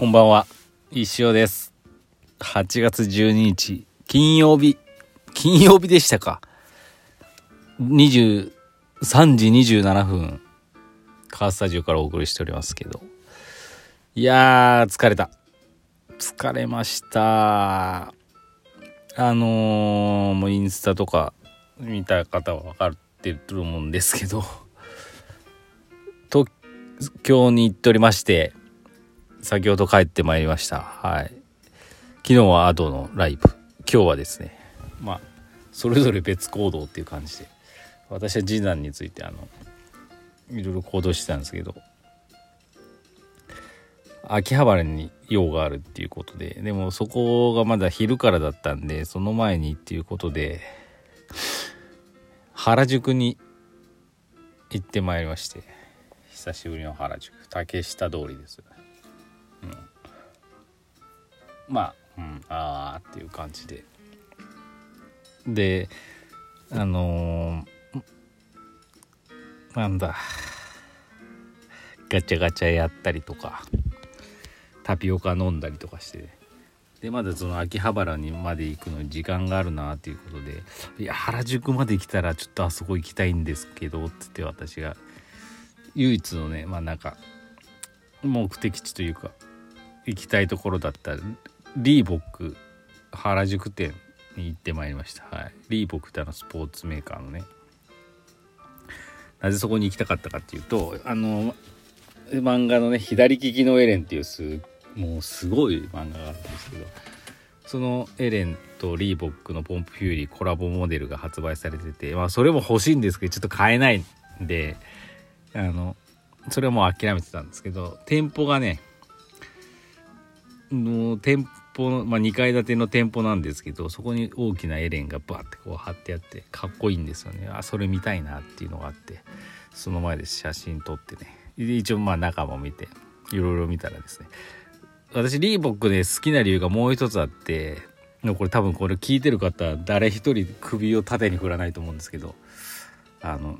こんばんは。石尾です。8月12日金曜日。金曜日でしたか。23時27分カースタジオからお送りしておりますけど。いやー疲れた。疲れました。あのー、もうインスタとか見た方は分かってると思うんですけど。東京に行っておりまして先ほど帰ってまいりました。はい。昨日はアドのライブ。今日はですねまあそれぞれ別行動っていう感じで私は次男についてあのいろいろ行動してたんですけど秋葉原に用があるっていうことででもそこがまだ昼からだったんでその前にっていうことで原宿に行ってまいりまして久しぶりの原宿。竹下通りです、うん、まあ、うん、ああっていう感じで。であのー、なんだ。ガチャガチャやったりとかタピオカ飲んだりとかして。でまだその秋葉原にまで行くのに時間があるなっていうことで「いや原宿まで来たらちょっとあそこ行きたいんですけど」っつって私が唯一のねまあなんか目的地というか行きたいところだったリーボック原宿店に行ってまいりました、はい、リーボックってあのスポーツメーカーのね。なぜそこに行きたかったかっていうとあの漫画のね「左利きのエレン」っていうすもうすごい漫画があったんですけどそのエレンとリーボックのポンプフューリーコラボモデルが発売されててまあそれも欲しいんですけどちょっと買えないんであのそれはもう諦めてたんですけど店舗がねの店舗、まあ、2階建ての店舗なんですけどそこに大きなエレンがバーってこう貼ってあってかっこいいんですよね。あそれ見たいなっていうのがあってその前で写真撮ってね。一応まあ中も見ていろいろ見たらですね。私リーボックで好きな理由がもう一つあってこれ多分これ聞いてる方誰一人首を縦に振らないと思うんですけどあの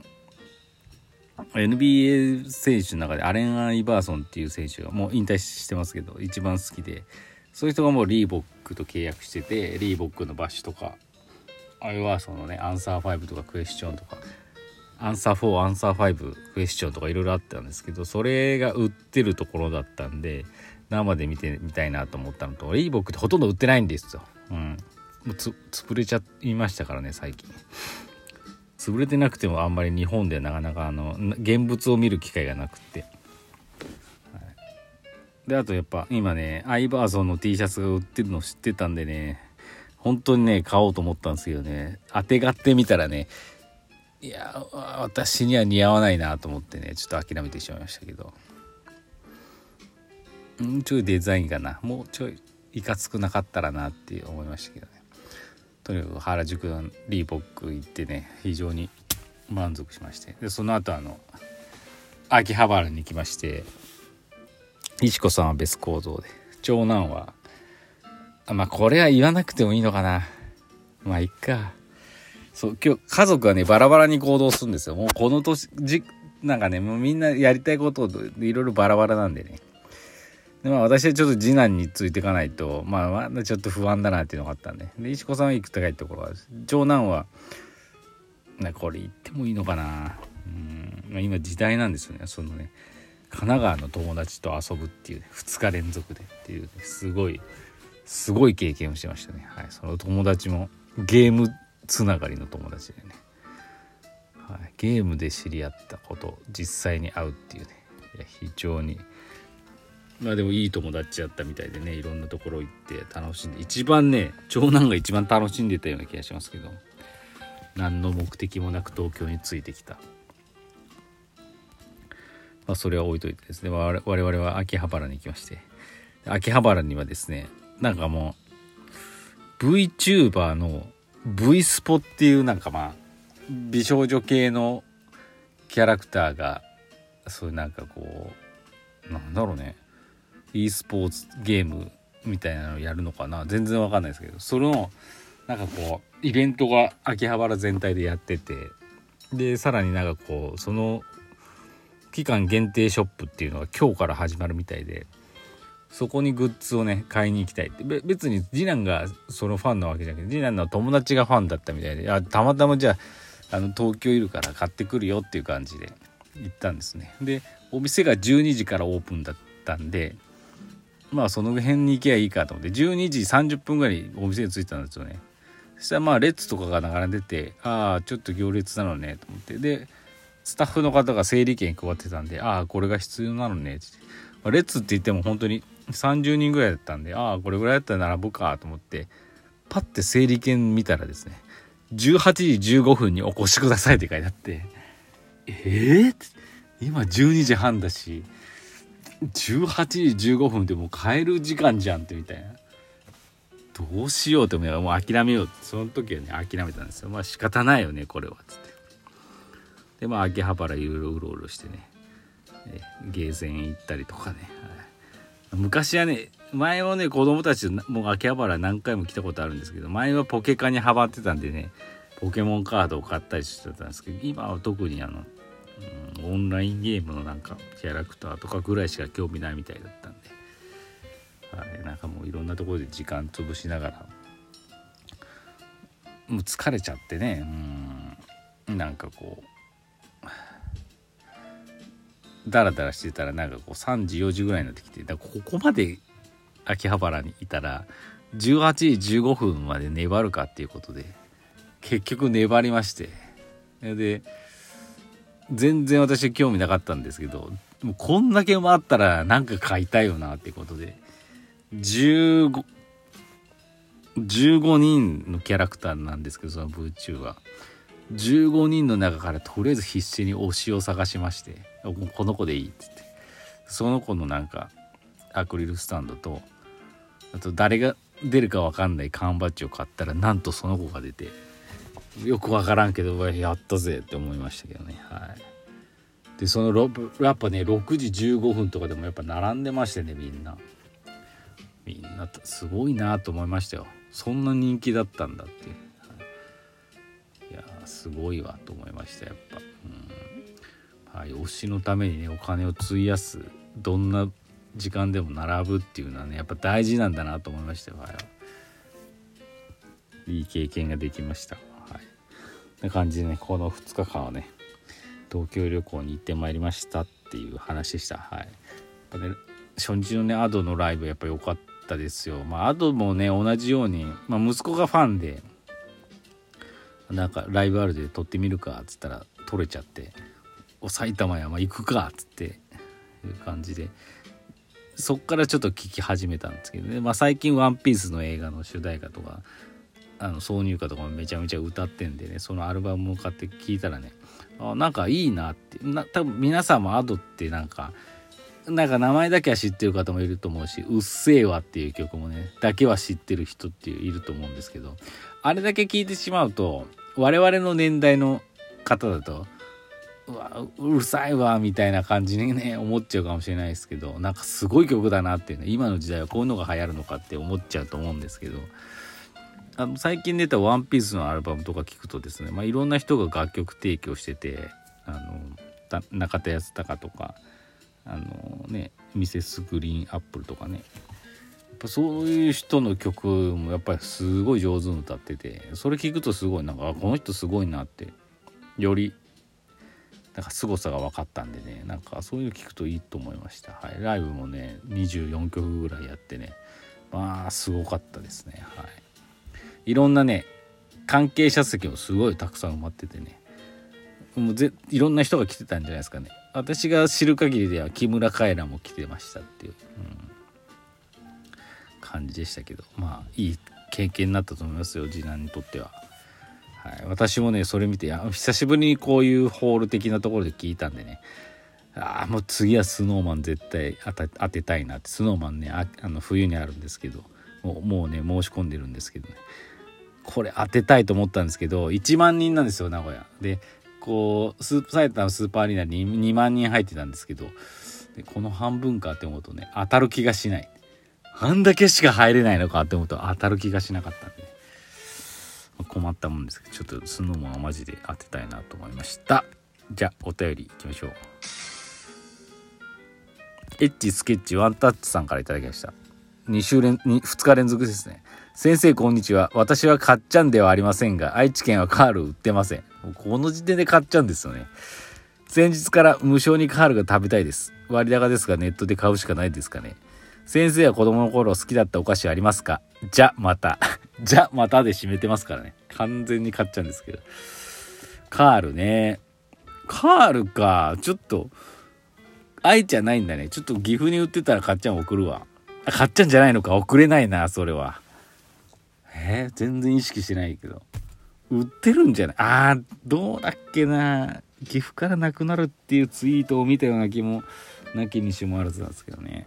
NBA 選手の中でアレン・アイバーソンっていう選手がもう引退してますけど一番好きでそういう人がもうリーボックと契約しててリーボックのバッシュとかアイバーソンのねアンサー5とかクエスチョンとかアンサー4アンサー5クエスチョンとかいろいろあったんですけどそれが売ってるところだったんで生で見てみたいなと思ったのとリーボックってほとんど売ってないんですよ。うん、もうつ潰れちゃいましたからね最近。潰れてなくてもあんまり日本ではなかなかあの現物を見る機会がなくって、はい、であとやっぱ今ねアイバーソンの T シャツが売ってるの知ってたんでね本当にね買おうと思ったんですけどね当てがってみたらねいや私には似合わないなと思ってねちょっと諦めてしまいましたけど。んちょいデザインがなもうちょいいかつくなかったらなって思いましたけどね。とにかく原宿のリーボック行ってね非常に満足しまして。でその後あの秋葉原に行きまして石子さんは別行動で長男はまあこれは言わなくてもいいのかな。まあいっか。そう今日家族はねバラバラに行動するんですよ。もうこの年じなんかねもうみんなやりたいこといろいろバラバラなんでね。でまあ私はちょっと次男についていかないとまあまだちょっと不安だなっていうのがあったんで。で石子さんは行くとかいところは長男はなこれ行ってもいいのかな。うん、まあ、今時代なんですよね。そのね神奈川の友達と遊ぶっていう、ね、2日連続でっていう、ね、すごいすごい経験をしてましたね。はい。その友達もゲームつながりの友達でね、はい、ゲームで知り合ったこと実際に会うっていうね。いや非常にまあでもいい友達やったみたいでねいろんなところ行って楽しんで一番ね長男が一番楽しんでたような気がしますけど何の目的もなく東京についてきた。まあそれは置いといてですね我々は秋葉原に行きまして秋葉原にはですねなんかもう VTuber の V スポっていうなんかまあ美少女系のキャラクターがそういうなんかこうなんだろうね。E スポーツゲームみたいなのやるのかな全然わかんないですけどそのなんかこうイベントが秋葉原全体でやっててでさらになんかこうその期間限定ショップっていうのが今日から始まるみたいでそこにグッズをね買いに行きたいって。別に次男がそのファンなわけじゃなくて次男の友達がファンだったみたいであたまたまじゃああの東京いるから買ってくるよっていう感じで行ったんですね。でお店が12時からオープンだったんでまあその辺に行けばいいかと思って12時30分ぐらいにお店に着いたんですよね。そしたらまあ列とかが並んでてああちょっと行列なのねと思って。でスタッフの方が整理券配ってたんでああこれが必要なのねって。列って言っても本当に30人ぐらいだったんでああこれぐらいだったら並ぶかと思ってパッて整理券見たらですね18時15分にお越しくださいって書いてあって。えー、今12時半だし18時15分でもう帰る時間じゃんってみたいな。どうしようって思うもう諦めよう。ってその時はね諦めたんですよ。まあ仕方ないよねこれはつって。でまあ秋葉原いろいろうろうろしてね。ゲーセン行ったりとかね、昔はね前もね子供たちもう秋葉原何回も来たことあるんですけど前はポケカにハマってたんでねポケモンカードを買ったりしてたんですけど今は特にあの、オンラインゲームのなんかキャラクターとかぐらいしか興味ないみたいだったんで、はい、なんかもういろんなところで時間潰しながら。もう疲れちゃってね。うん。なんかこう。ダラダラしてたらなんかこう3時4時ぐらいになってきて。だここまで秋葉原にいたら18時15分まで粘るかっていうことで結局粘りまして。で全然私興味なかったんですけどもうこんだけ回ったらなんか買いたいよなってことで。15 15人のキャラクターなんですけどその VTuber は。15人の中からとりあえず必死に推しを探しましてこの子でいいっつって。その子のなんかアクリルスタンドとあと誰が出るか分かんない缶バッジを買ったらなんとその子が出て。よく分からんけどやったぜって思いましたけどね。はい。でそのやっぱね6時15分とかでもやっぱ並んでましてねみんな。みんなすごいなと思いましたよ。そんな人気だったんだっていう。い。やすごいわと思いましたやっぱ、うん、はい推しのためにねお金を費やすどんな時間でも並ぶっていうのはねやっぱ大事なんだなと思いましたよ、はい、いい経験ができました。な感じでねこの2日間はね東京旅行に行ってまいりましたっていう話でした。はい。ね初日のね Ado のライブやっぱ良かったですよ。まあ Ado もね同じように、まあ、息子がファンでなんかライブあるで撮ってみるかっつったら撮れちゃって「お埼玉山行くか」っつっていう感じでそっからちょっと聞き始めたんですけどね、まあ、最近「ワンピースの映画の主題歌とかあの挿入歌とかもめちゃめちゃ歌ってんでねそのアルバムを買って聞いたらねあなんかいいなってな多分皆さんも Ado ってなんかなんか名前だけは知ってる方もいると思うし「うっせぇわ」っていう曲もねだけは知ってる人っていういると思うんですけどあれだけ聞いてしまうと我々の年代の方だとうわうるさいわみたいな感じにね思っちゃうかもしれないですけどなんかすごい曲だなっていうね今の時代はこういうのが流行るのかって思っちゃうと思うんですけどあの最近出た「ワンピースのアルバムとか聞くとですね、まあ、いろんな人が楽曲提供しててあの中田康隆とかあのねミセスグリーンアップルとかね。やっぱそういう人の曲もやっぱりすごい上手に歌っててそれ聞くとすごいなんかこの人すごいなってよりなんか凄さが分かったんでねなんかそういうの聞くといいと思いました、はい、ライブもね24曲ぐらいやってねまあすごかったですね。はい。いろんなね関係者席もすごいたくさん埋まっててね。もうぜいろんな人が来てたんじゃないですかね。私が知る限りでは木村カエラも来てましたっていう、うん感じでしたけど。まあいい経験になったと思いますよ次男にとっては。はい、私もねそれ見て久しぶりにこういうホール的なところで聞いたんでね。ああもう次はスノーマン絶対当てたいなって。スノーマンねあの冬にあるんですけど。もうもうね申し込んでるんですけどね。これ当てたいと思ったんですけど1万人なんですよ名古屋。でこうスー埼玉スーパーアリーナに2万人入ってたんですけどでこの半分かって思うとね当たる気がしない。あんだけしか入れないのかって思うと当たる気がしなかったんで、ね、困ったもんですけどちょっとスノーマンはマジで当てたいなと思いました。じゃあお便りいきましょう。エッチスケッチワンタッチさんから頂きました。2週連2日連続ですね。先生こんにちは。私はかっちゃんではありませんが愛知県はカール売ってません。この時点で買っちゃうんですよね。先日から無償にカールが食べたいです。割高ですがネットで買うしかないですかね。先生は子供の頃好きだったお菓子ありますか？じゃまた。じゃまたで締めてますからね。完全に買っちゃうんですけど。カールね。カールか。ちょっと愛じゃないんだね。ちょっと岐阜に売ってたらかっちゃん送るわ。かっちゃんじゃないのか。送れないなそれは。えー、全然意識してないけど。売ってるんじゃない？あーどうだっけな。岐阜からなくなるっていうツイートを見たような気もなきにしもあらずなんですけどね。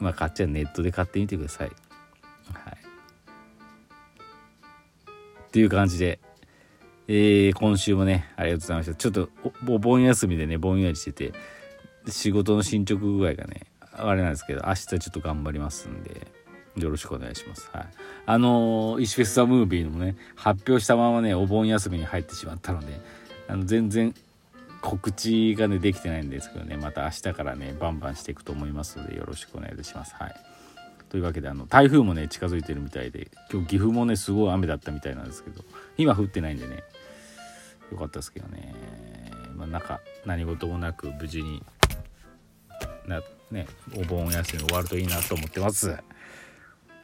まあ買っちゃネットで買ってみてください。はい。っていう感じで。えー、今週もねありがとうございました。ちょっとお盆休みでねぼんやりしてて。仕事の進捗具合がねあれなんですけど明日ちょっと頑張りますんで。よろしくお願いします。はい。あのー、石フェスタムービーもね、発表したままね、お盆休みに入ってしまったので、あの全然告知がね、できてないんですけどね、また明日からね、バンバンしていくと思いますので、よろしくお願いいたします。はい。というわけで、あの、台風もね、近づいてるみたいで、今日岐阜もね、すごい雨だったみたいなんですけど、今降ってないんでね、よかったですけどね、まあ、なんか、何事もなく無事にな、ね、お盆休み終わるといいなと思ってます。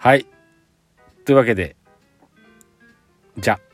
はい。というわけで、じゃあ。